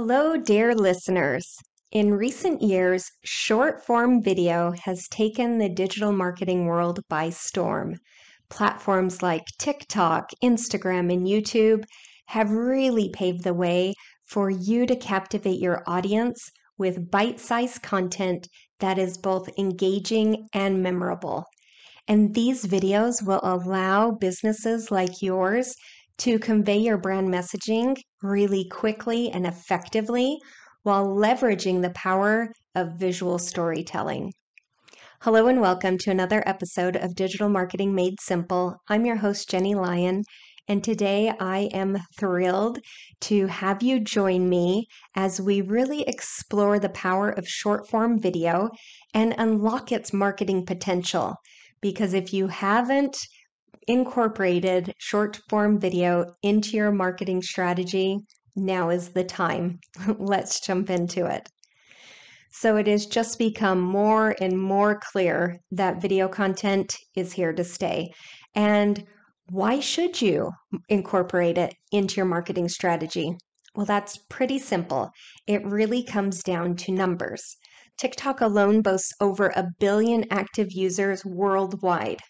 Hello, dear listeners. In recent years, short form video has taken the digital marketing world by storm. Platforms like TikTok, Instagram, and YouTube have really paved the way for you to captivate your audience with bite sized content that is both engaging and memorable. And these videos will allow businesses like yours to convey your brand messaging really quickly and effectively while leveraging the power of visual storytelling. Hello and welcome to another episode of Digital Marketing Made Simple. I'm your host, Jennie Lyon, and today I am thrilled to have you join me as we really explore the power of short form video and unlock its marketing potential. Because if you haven't incorporated short form video into your marketing strategy, now is the time. Let's jump into it. So, it has just become more and more clear that video content is here to stay. And why should you incorporate it into your marketing strategy? Well, that's pretty simple. It really comes down to numbers. TikTok alone boasts over a billion active users worldwide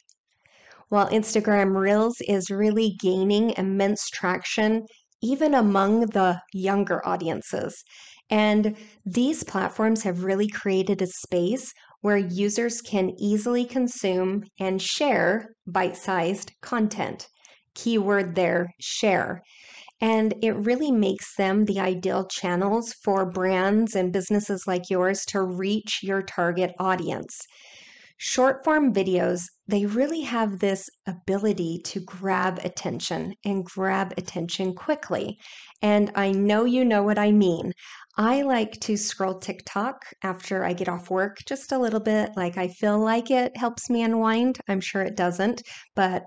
while Instagram Reels is really gaining immense traction even among the younger audiences. And these platforms have really created a space where users can easily consume and share bite sized content. Keyword there, share. And it really makes them the ideal channels for brands and businesses like yours to reach your target audience short form videos, they really have this ability to grab attention and grab attention quickly. And I know you know what I mean. I like to scroll TikTok after I get off work just a little bit. Like I feel like it helps me unwind. I'm sure it doesn't, but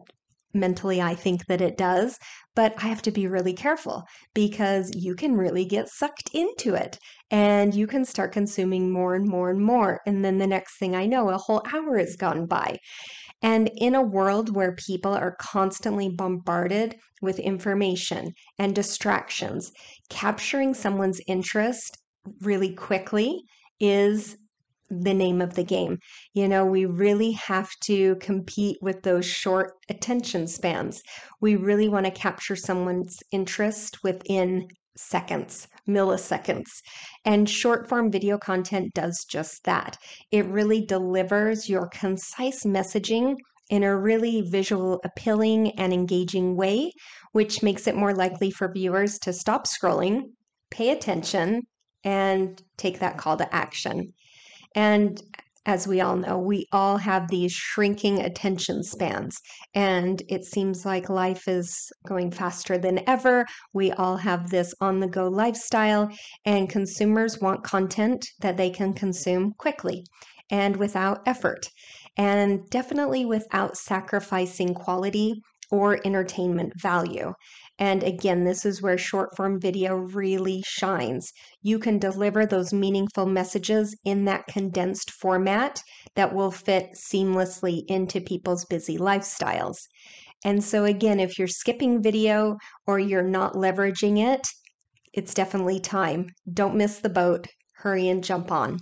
mentally I think that it does. But I have to be really careful because you can really get sucked into it and you can start consuming more and more and more. And then the next thing I know, a whole hour has gone by. And in a world where people are constantly bombarded with information and distractions, capturing someone's interest really quickly is the name of the game. You know, we really have to compete with those short attention spans. We really want to capture someone's interest within seconds, milliseconds. And short form video content does just that. It really delivers your concise messaging in a really visual, appealing, and engaging way, which makes it more likely for viewers to stop scrolling, pay attention, and take that call to action. And as we all know, we all have these shrinking attention spans, and it seems like life is going faster than ever. We all have this on the go lifestyle, and consumers want content that they can consume quickly and without effort, and definitely without sacrificing quality or entertainment value. And again, this is where short form video really shines. You can deliver those meaningful messages in that condensed format that will fit seamlessly into people's busy lifestyles. And so, again, if you're skipping video or you're not leveraging it, it's definitely time. Don't miss the boat. Hurry and jump on.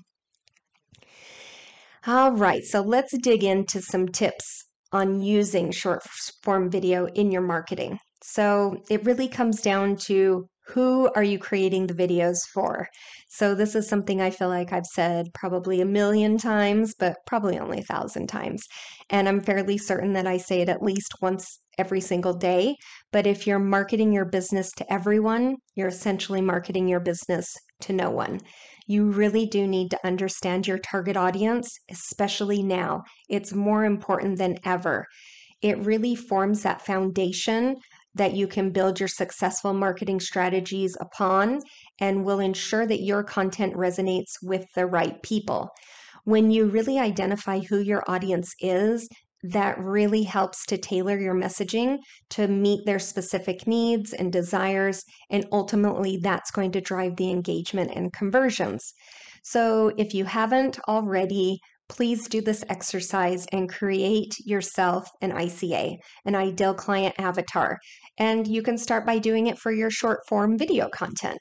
All right, so let's dig into some tips on using short form video in your marketing. So it really comes down to Who are you creating the videos for? So, this is something I feel like I've said probably a million times, but probably only a thousand times. And I'm fairly certain that I say it at least once every single day. But if you're marketing your business to everyone, you're essentially marketing your business to no one. You really do need to understand your target audience, especially now. It's more important than ever. It really forms that foundation that you can build your successful marketing strategies upon and will ensure that your content resonates with the right people. When you really identify who your audience is, that really helps to tailor your messaging to meet their specific needs and desires. And ultimately, that's going to drive the engagement and conversions. So, if you haven't already, please do this exercise and create yourself an ICA, an ideal client avatar. And you can start by doing it for your short form video content,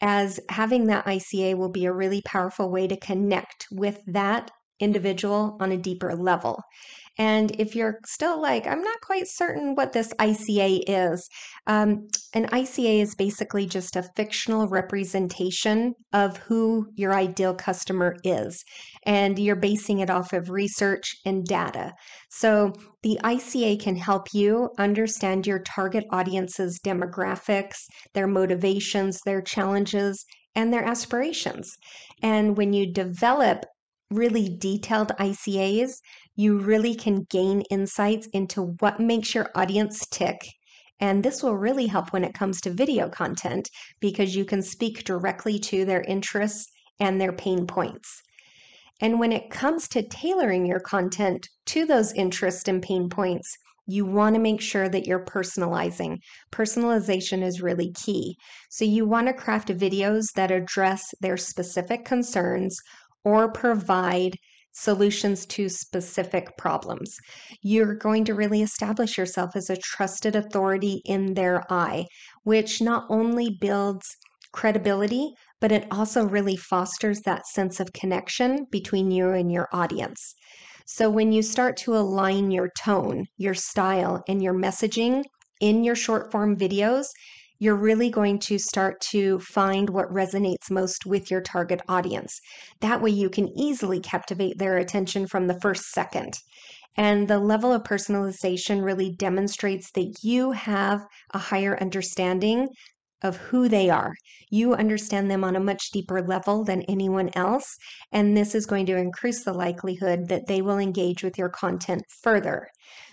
as having that ICA will be a really powerful way to connect with that individual on a deeper level. And if you're still like, I'm not quite certain what this ICA is, um, an ICA is basically just a fictional representation of who your ideal customer is. And you're basing it off of research and data. So the ICA can help you understand your target audience's demographics, their motivations, their challenges, and their aspirations. And when you develop really detailed ICAs, you really can gain insights into what makes your audience tick. And this will really help when it comes to video content because you can speak directly to their interests and their pain points. And when it comes to tailoring your content to those interests and pain points, you want to make sure that you're personalizing. Personalization is really key. So, you want to craft videos that address their specific concerns or provide solutions to specific problems. You're going to really establish yourself as a trusted authority in their eye, which not only builds credibility, but it also really fosters that sense of connection between you and your audience. So when you start to align your tone, your style, and your messaging in your short form videos, you're really going to start to find what resonates most with your target audience. That way, you can easily captivate their attention from the first second. And the level of personalization really demonstrates that you have a higher understanding of who they are. You understand them on a much deeper level than anyone else. And this is going to increase the likelihood that they will engage with your content further.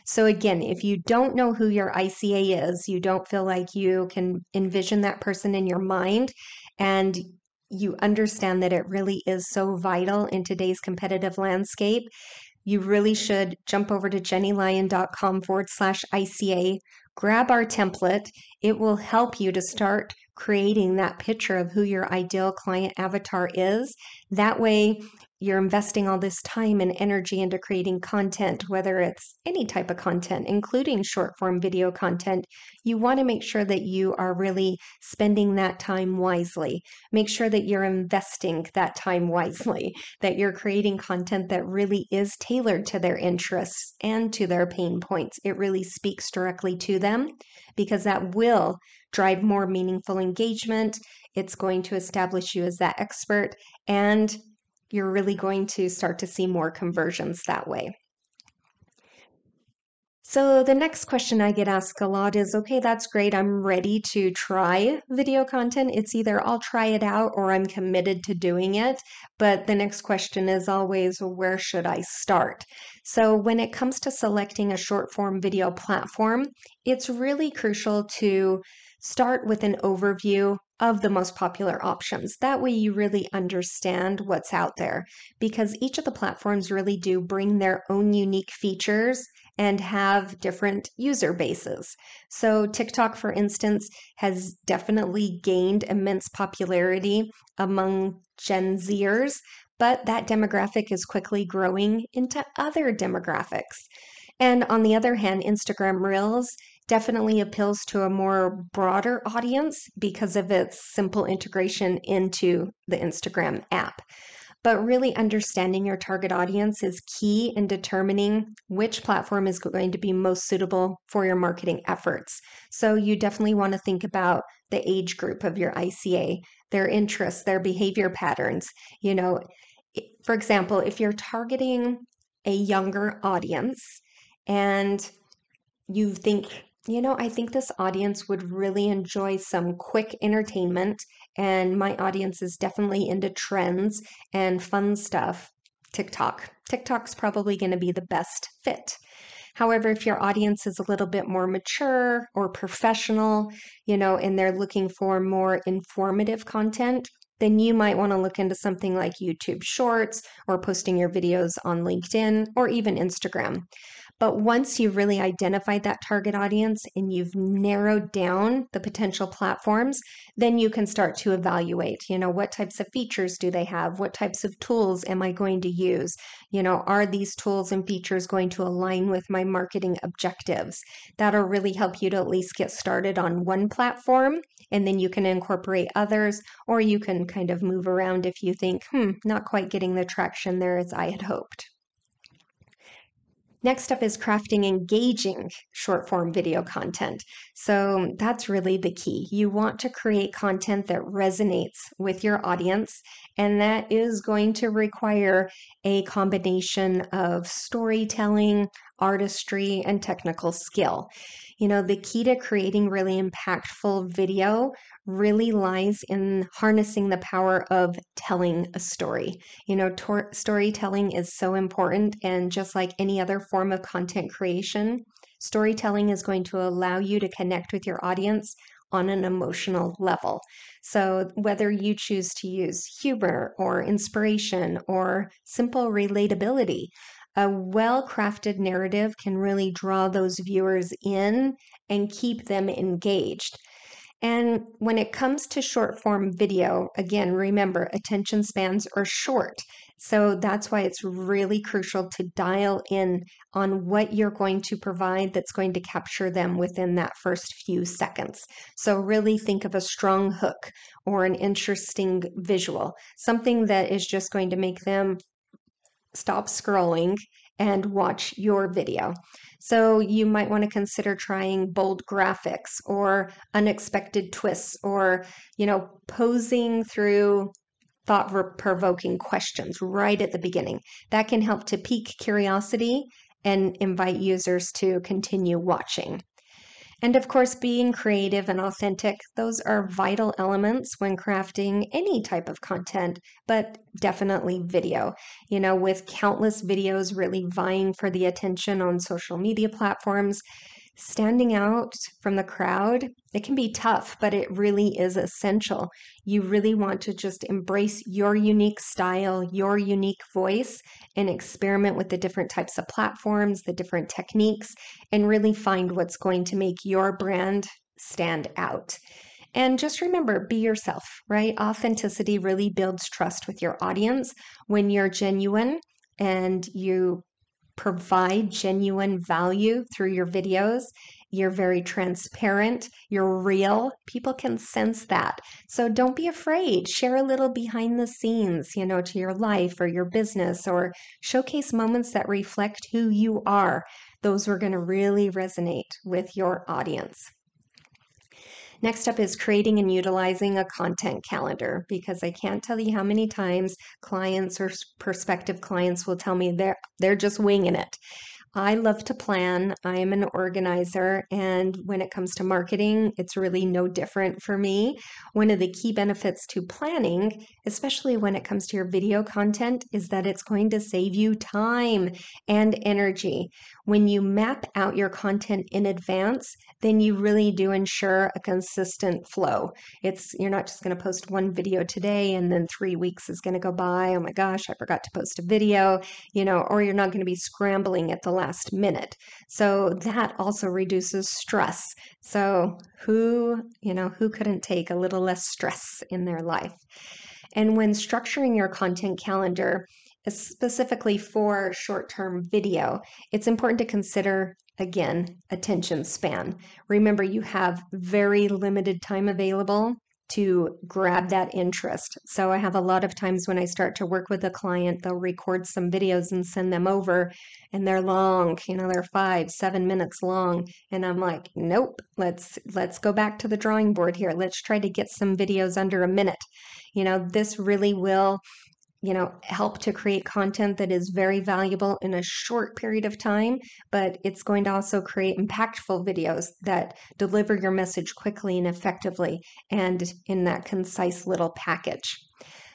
So, again, if you don't know who your ICA is, you don't feel like you can envision that person in your mind, and you understand that it really is so vital in today's competitive landscape, you really should jump over to jennielyon.com forward slash ICA, grab our template. It will help you to start creating that picture of who your ideal client avatar is. That way, you're investing all this time and energy into creating content, whether it's any type of content, including short form video content, you want to make sure that you are really spending that time wisely. Make sure that you're investing that time wisely, that you're creating content that really is tailored to their interests and to their pain points. It really speaks directly to them because that will drive more meaningful engagement. It's going to establish you as that expert and you're really going to start to see more conversions that way. So, the next question I get asked a lot is okay, that's great. I'm ready to try video content. It's either I'll try it out or I'm committed to doing it. But the next question is always where should I start? So, when it comes to selecting a short form video platform, it's really crucial to start with an overview of the most popular options. That way, you really understand what's out there because each of the platforms really do bring their own unique features and have different user bases. So, TikTok, for instance, has definitely gained immense popularity among Gen Zers, but that demographic is quickly growing into other demographics. And on the other hand, Instagram Reels definitely appeals to a more broader audience because of its simple integration into the Instagram app. But really understanding your target audience is key in determining which platform is going to be most suitable for your marketing efforts. So you definitely want to think about the age group of your ICA, their interests, their behavior patterns. You know, for example, if you're targeting a younger audience and you think you know, I think this audience would really enjoy some quick entertainment, and my audience is definitely into trends and fun stuff. TikTok. TikTok's probably going to be the best fit. However, if your audience is a little bit more mature or professional, you know, and they're looking for more informative content, then you might want to look into something like YouTube Shorts or posting your videos on LinkedIn or even Instagram. But once you've really identified that target audience and you've narrowed down the potential platforms, then you can start to evaluate, you know, what types of features do they have? What types of tools am I going to use? You know, are these tools and features going to align with my marketing objectives? That'll really help you to at least get started on one platform and then you can incorporate others or you can kind of move around if you think, hmm, not quite getting the traction there as I had hoped. Next up is crafting engaging short form video content. So that's really the key. You want to create content that resonates with your audience, and that is going to require a combination of storytelling, artistry, and technical skill. You know, the key to creating really impactful video really lies in harnessing the power of telling a story. You know, tor- storytelling is so important, and just like any other form of content creation, storytelling is going to allow you to connect with your audience on an emotional level. So, whether you choose to use humor or inspiration or simple relatability, a well crafted narrative can really draw those viewers in and keep them engaged. And when it comes to short form video, again, remember attention spans are short. So that's why it's really crucial to dial in on what you're going to provide that's going to capture them within that first few seconds. So really think of a strong hook or an interesting visual, something that is just going to make them stop scrolling and watch your video. So you might want to consider trying bold graphics or unexpected twists or, you know, posing through thought provoking questions right at the beginning. That can help to pique curiosity and invite users to continue watching. And of course, being creative and authentic, those are vital elements when crafting any type of content, but definitely video. You know, with countless videos really vying for the attention on social media platforms, standing out from the crowd, it can be tough, but it really is essential. You really want to just embrace your unique style, your unique voice, and experiment with the different types of platforms, the different techniques, and really find what's going to make your brand stand out. And just remember, be yourself, right? Authenticity really builds trust with your audience when you're genuine and you provide genuine value through your videos. You're very transparent, you're real. People can sense that. So don't be afraid. Share a little behind the scenes, you know, to your life or your business or showcase moments that reflect who you are. Those are going to really resonate with your audience. Next up is creating and utilizing a content calendar because I can't tell you how many times clients or prospective clients will tell me they're they're just winging it. I love to plan. I am an organizer. And when it comes to marketing, it's really no different for me. One of the key benefits to planning, especially when it comes to your video content, is that it's going to save you time and energy. When you map out your content in advance, then you really do ensure a consistent flow. It's you're not just going to post one video today and then 3 weeks is going to go by. Oh my gosh, I forgot to post a video, you know, or you're not going to be scrambling at the last minute. So that also reduces stress. So who, you know, who couldn't take a little less stress in their life? And when structuring your content calendar, specifically for short term video, it's important to consider again attention span. Remember, you have very limited time available to grab that interest. So I have a lot of times when I start to work with a client, they'll record some videos and send them over, and they're long, you know, they're five, seven minutes long. And I'm like, nope, let's let's go back to the drawing board here. Let's try to get some videos under a minute. You know, this really will you know, help to create content that is very valuable in a short period of time, but it's going to also create impactful videos that deliver your message quickly and effectively and in that concise little package.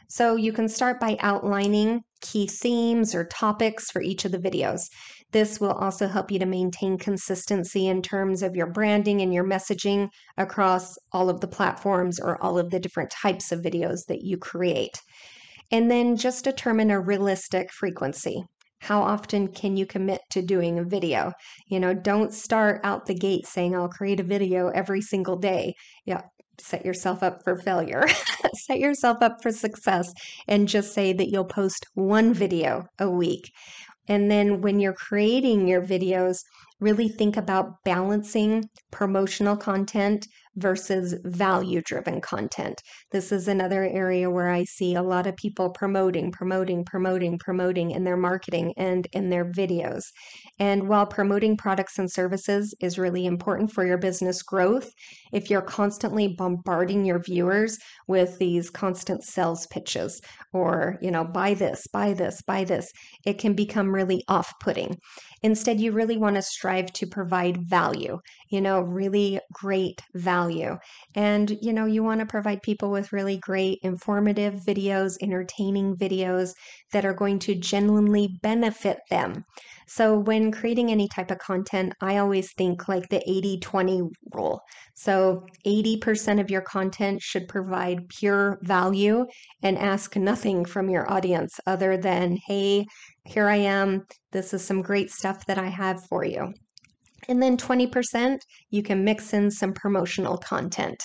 So you can start by outlining key themes or topics for each of the videos. This will also help you to maintain consistency in terms of your branding and your messaging across all of the platforms or all of the different types of videos that you create. And then just determine a realistic frequency. How often can you commit to doing a video? You know, don't start out the gate saying, I'll create a video every single day. Yeah, set yourself up for failure. set yourself up for success and just say that you'll post one video a week. And then when you're creating your videos, really think about balancing promotional content versus value driven content. This is another area where I see a lot of people promoting, promoting, promoting, promoting in their marketing and in their videos. And while promoting products and services is really important for your business growth, if you're constantly bombarding your viewers with these constant sales pitches or, you know, buy this, buy this, buy this, it can become really off putting. Instead, you really want to strive to provide value, you know, really great value. And, you know, you want to provide people with really great informative videos, entertaining videos that are going to genuinely benefit them. So, when creating any type of content, I always think like the 80 20 rule. So, 80% of your content should provide pure value and ask nothing from your audience other than, hey, here I am. This is some great stuff that I have for you. And then 20%, you can mix in some promotional content.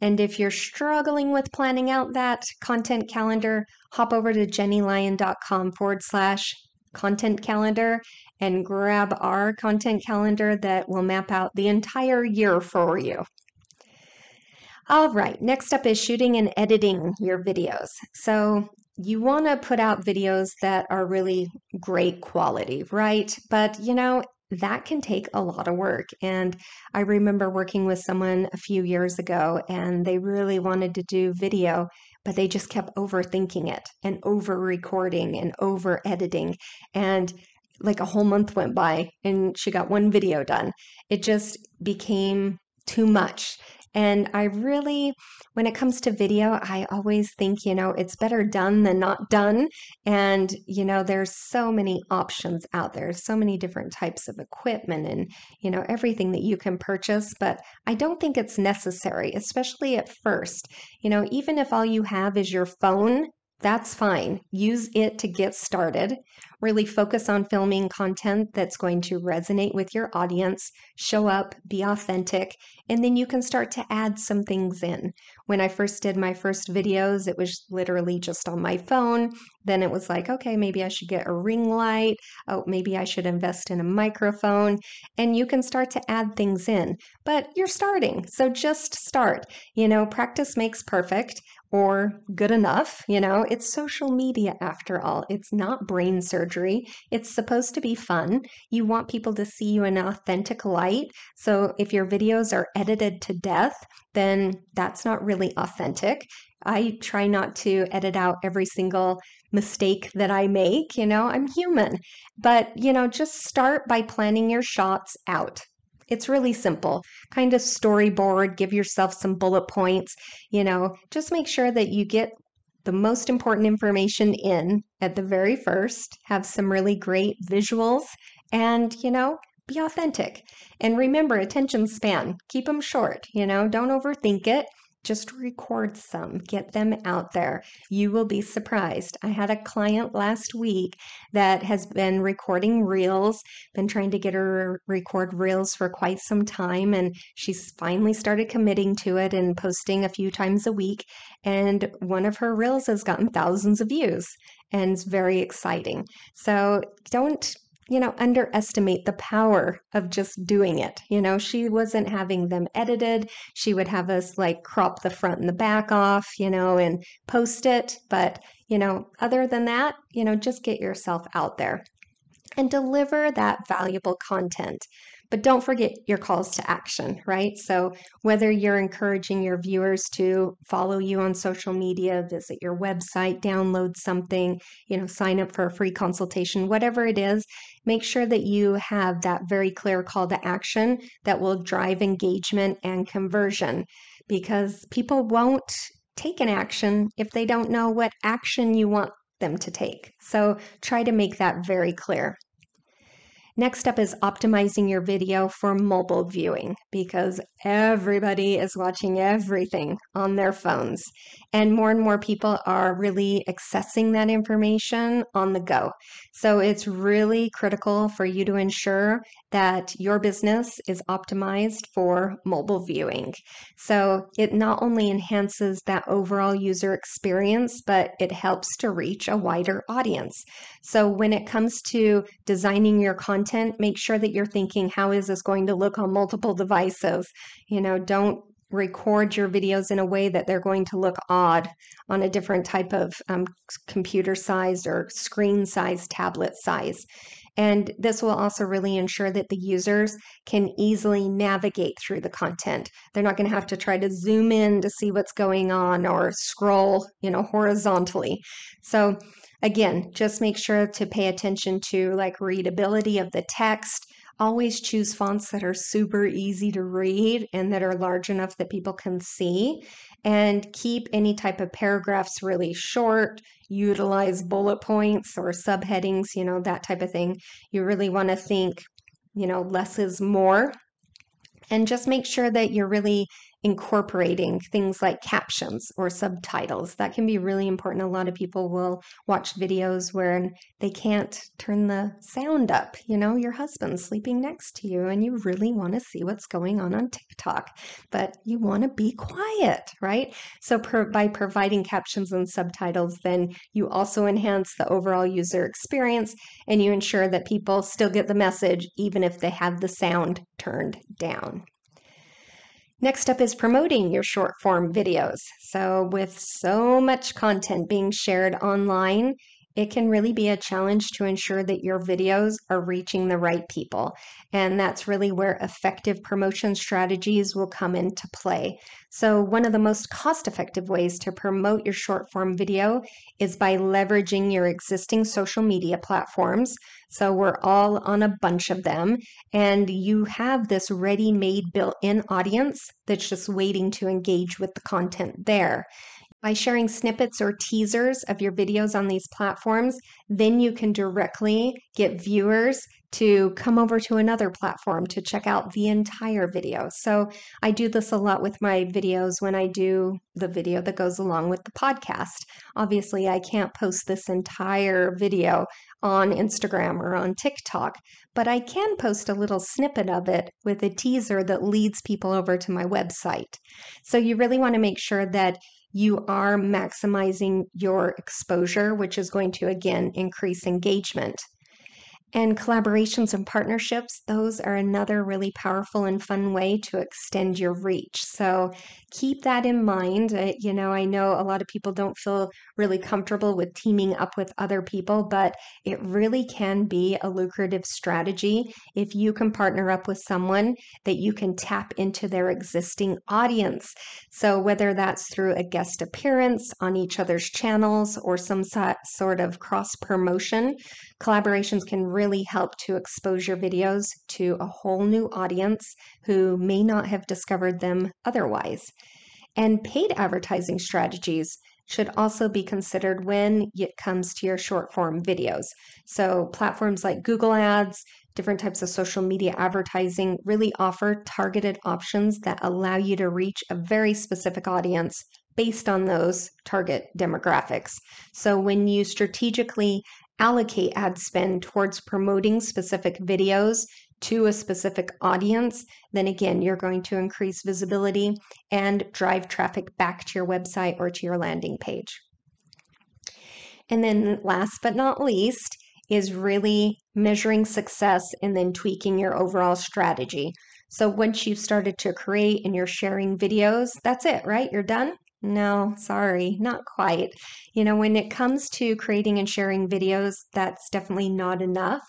And if you're struggling with planning out that content calendar, hop over to jennielyon.com forward slash content calendar and grab our content calendar that will map out the entire year for you. All right, next up is shooting and editing your videos. So you want to put out videos that are really great quality, right? But you know, that can take a lot of work. And I remember working with someone a few years ago and they really wanted to do video, but they just kept overthinking it and over recording and over editing. And like a whole month went by and she got one video done. It just became too much. And I really, when it comes to video, I always think, you know, it's better done than not done. And, you know, there's so many options out there, so many different types of equipment and, you know, everything that you can purchase. But I don't think it's necessary, especially at first. You know, even if all you have is your phone, that's fine. Use it to get started. Really focus on filming content that's going to resonate with your audience, show up, be authentic, and then you can start to add some things in. When I first did my first videos, it was literally just on my phone. Then it was like, okay, maybe I should get a ring light. Oh, maybe I should invest in a microphone. And you can start to add things in, but you're starting. So just start. You know, practice makes perfect or good enough. You know, it's social media after all. It's not brain surgery. It's supposed to be fun. You want people to see you in an authentic light. So if your videos are edited to death, then that's not really authentic. I try not to edit out every single mistake that I make. You know, I'm human. But, you know, just start by planning your shots out. It's really simple. Kind of storyboard, give yourself some bullet points, you know, just make sure that you get the most important information in at the very first, have some really great visuals, and, you know, be authentic. And remember, attention span, keep them short, you know, don't overthink it. Just record some, get them out there. You will be surprised. I had a client last week that has been recording reels, been trying to get her record reels for quite some time, and she's finally started committing to it and posting a few times a week. And one of her reels has gotten thousands of views and it's very exciting. So don't you know, underestimate the power of just doing it. You know, she wasn't having them edited. She would have us like crop the front and the back off, you know, and post it. But, you know, other than that, you know, just get yourself out there and deliver that valuable content. But don't forget your calls to action, right? So, whether you're encouraging your viewers to follow you on social media, visit your website, download something, you know, sign up for a free consultation, whatever it is, make sure that you have that very clear call to action that will drive engagement and conversion because people won't take an action if they don't know what action you want them to take. So, try to make that very clear. Next up is optimizing your video for mobile viewing because everybody is watching everything on their phones. And more and more people are really accessing that information on the go. So it's really critical for you to ensure that your business is optimized for mobile viewing. So it not only enhances that overall user experience, but it helps to reach a wider audience. So when it comes to designing your content, make sure that you're thinking, how is this going to look on multiple devices? You know, don't record your videos in a way that they're going to look odd on a different type of um, computer size or screen size, tablet size. And this will also really ensure that the users can easily navigate through the content. They're not going to have to try to zoom in to see what's going on or scroll, you know, horizontally. So again, just make sure to pay attention to like readability of the text, always choose fonts that are super easy to read and that are large enough that people can see and keep any type of paragraphs really short utilize bullet points or subheadings you know that type of thing. You really want to think you know less is more. And just make sure that you're really incorporating things like captions or subtitles. That can be really important. A lot of people will watch videos where they can't turn the sound up. You know, your husband's sleeping next to you and you really want to see what's going on on TikTok, but you want to be quiet, right? So, per, by providing captions and subtitles, then you also enhance the overall user experience and you ensure that people still get the message even if they have the sound turned down. Next up is promoting your short form videos. So, with so much content being shared online, it can really be a challenge to ensure that your videos are reaching the right people. And that's really where effective promotion strategies will come into play. So, one of the most cost effective ways to promote your short form video is by leveraging your existing social media platforms. So, we're all on a bunch of them, and you have this ready made built in audience that's just waiting to engage with the content there. By sharing snippets or teasers of your videos on these platforms, then you can directly get viewers to come over to another platform to check out the entire video. So I do this a lot with my videos when I do the video that goes along with the podcast. Obviously, I can't post this entire video on Instagram or on TikTok, but I can post a little snippet of it with a teaser that leads people over to my website. So you really want to make sure that you are maximizing your exposure, which is going to again increase engagement. And collaborations and partnerships, those are another really powerful and fun way to extend your reach. So keep that in mind. Uh, you know, I know a lot of people don't feel really comfortable with teaming up with other people, but it really can be a lucrative strategy if you can partner up with someone that you can tap into their existing audience. So whether that's through a guest appearance on each other's channels or some sort of cross promotion, collaborations can really help to expose your videos to a whole new audience who may not have discovered them otherwise. And paid advertising strategies should also be considered when it comes to your short form videos. So, platforms like Google Ads, different types of social media advertising really offer targeted options that allow you to reach a very specific audience based on those target demographics. So, when you strategically allocate ad spend towards promoting specific videos to a specific audience, then again, you're going to increase visibility and drive traffic back to your website or to your landing page. And then last but not least is really measuring success and then tweaking your overall strategy. So once you've started to create and you're sharing videos, that's it, right? You're done? No, sorry, not quite. You know, when it comes to creating and sharing videos, that's definitely not enough.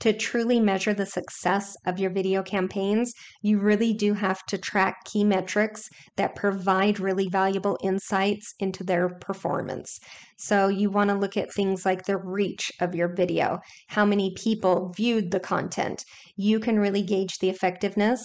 To truly measure the success of your video campaigns, you really do have to track key metrics that provide really valuable insights into their performance. So, you want to look at things like the reach of your video, how many people viewed the content. You can really gauge the effectiveness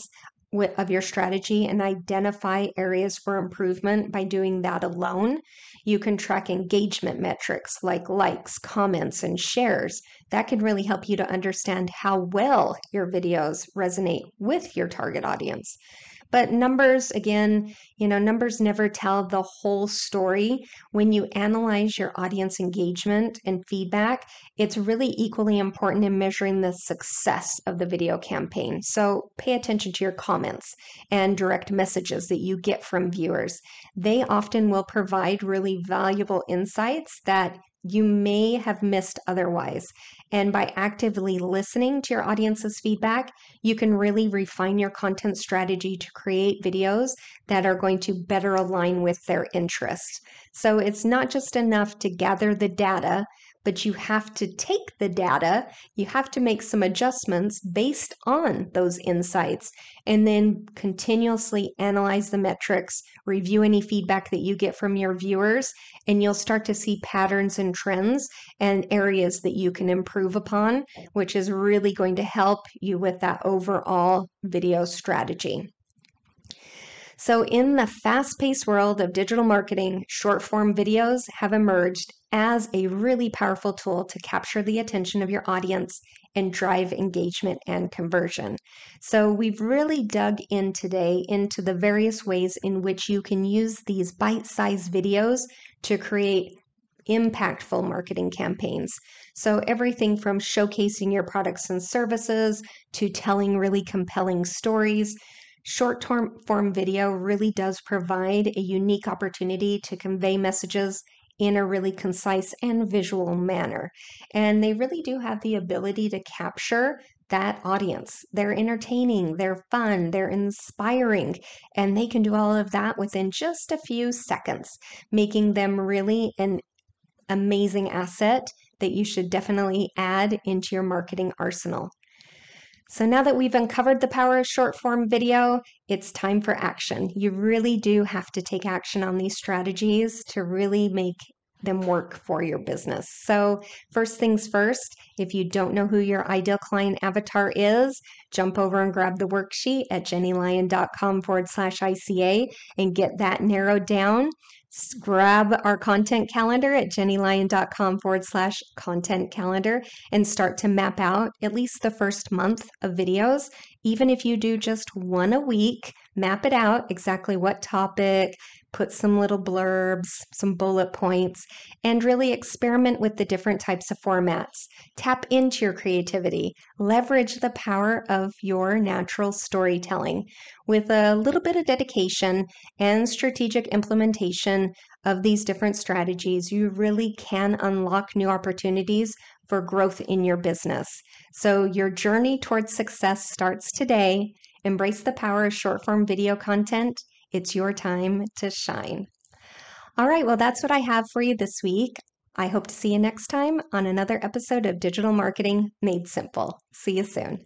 of your strategy and identify areas for improvement by doing that alone. You can track engagement metrics like likes, comments, and shares. That can really help you to understand how well your videos resonate with your target audience. But numbers, again, you know, numbers never tell the whole story. When you analyze your audience engagement and feedback, it's really equally important in measuring the success of the video campaign. So pay attention to your comments and direct messages that you get from viewers. They often will provide really valuable insights that you may have missed otherwise. And by actively listening to your audience's feedback, you can really refine your content strategy to create videos that are going to better align with their interests. So it's not just enough to gather the data but you have to take the data, you have to make some adjustments based on those insights, and then continuously analyze the metrics, review any feedback that you get from your viewers, and you'll start to see patterns and trends and areas that you can improve upon, which is really going to help you with that overall video strategy. So, in the fast paced world of digital marketing, short form videos have emerged as a really powerful tool to capture the attention of your audience and drive engagement and conversion. So, we've really dug in today into the various ways in which you can use these bite sized videos to create impactful marketing campaigns. So, everything from showcasing your products and services to telling really compelling stories Short form video really does provide a unique opportunity to convey messages in a really concise and visual manner. And they really do have the ability to capture that audience. They're entertaining, they're fun, they're inspiring, and they can do all of that within just a few seconds, making them really an amazing asset that you should definitely add into your marketing arsenal. So now that we've uncovered the power of short form video, it's time for action. You really do have to take action on these strategies to really make them work for your business. So, first things first, if you don't know who your ideal client avatar is, jump over and grab the worksheet at jennielyon.com forward slash ICA and get that narrowed down grab our content calendar at jennielyon.com forward slash content calendar and start to map out at least the first month of videos. Even if you do just one a week, map it out exactly what topic, put some little blurbs, some bullet points, and really experiment with the different types of formats. Tap into your creativity, leverage the power of your natural storytelling. With a little bit of dedication and strategic implementation of these different strategies, you really can unlock new opportunities for growth in your business. So, your journey towards success starts today. Embrace the power of short form video content it's your time to shine. All right, well, that's what I have for you this week. I hope to see you next time on another episode of Digital Marketing Made Simple. See you soon.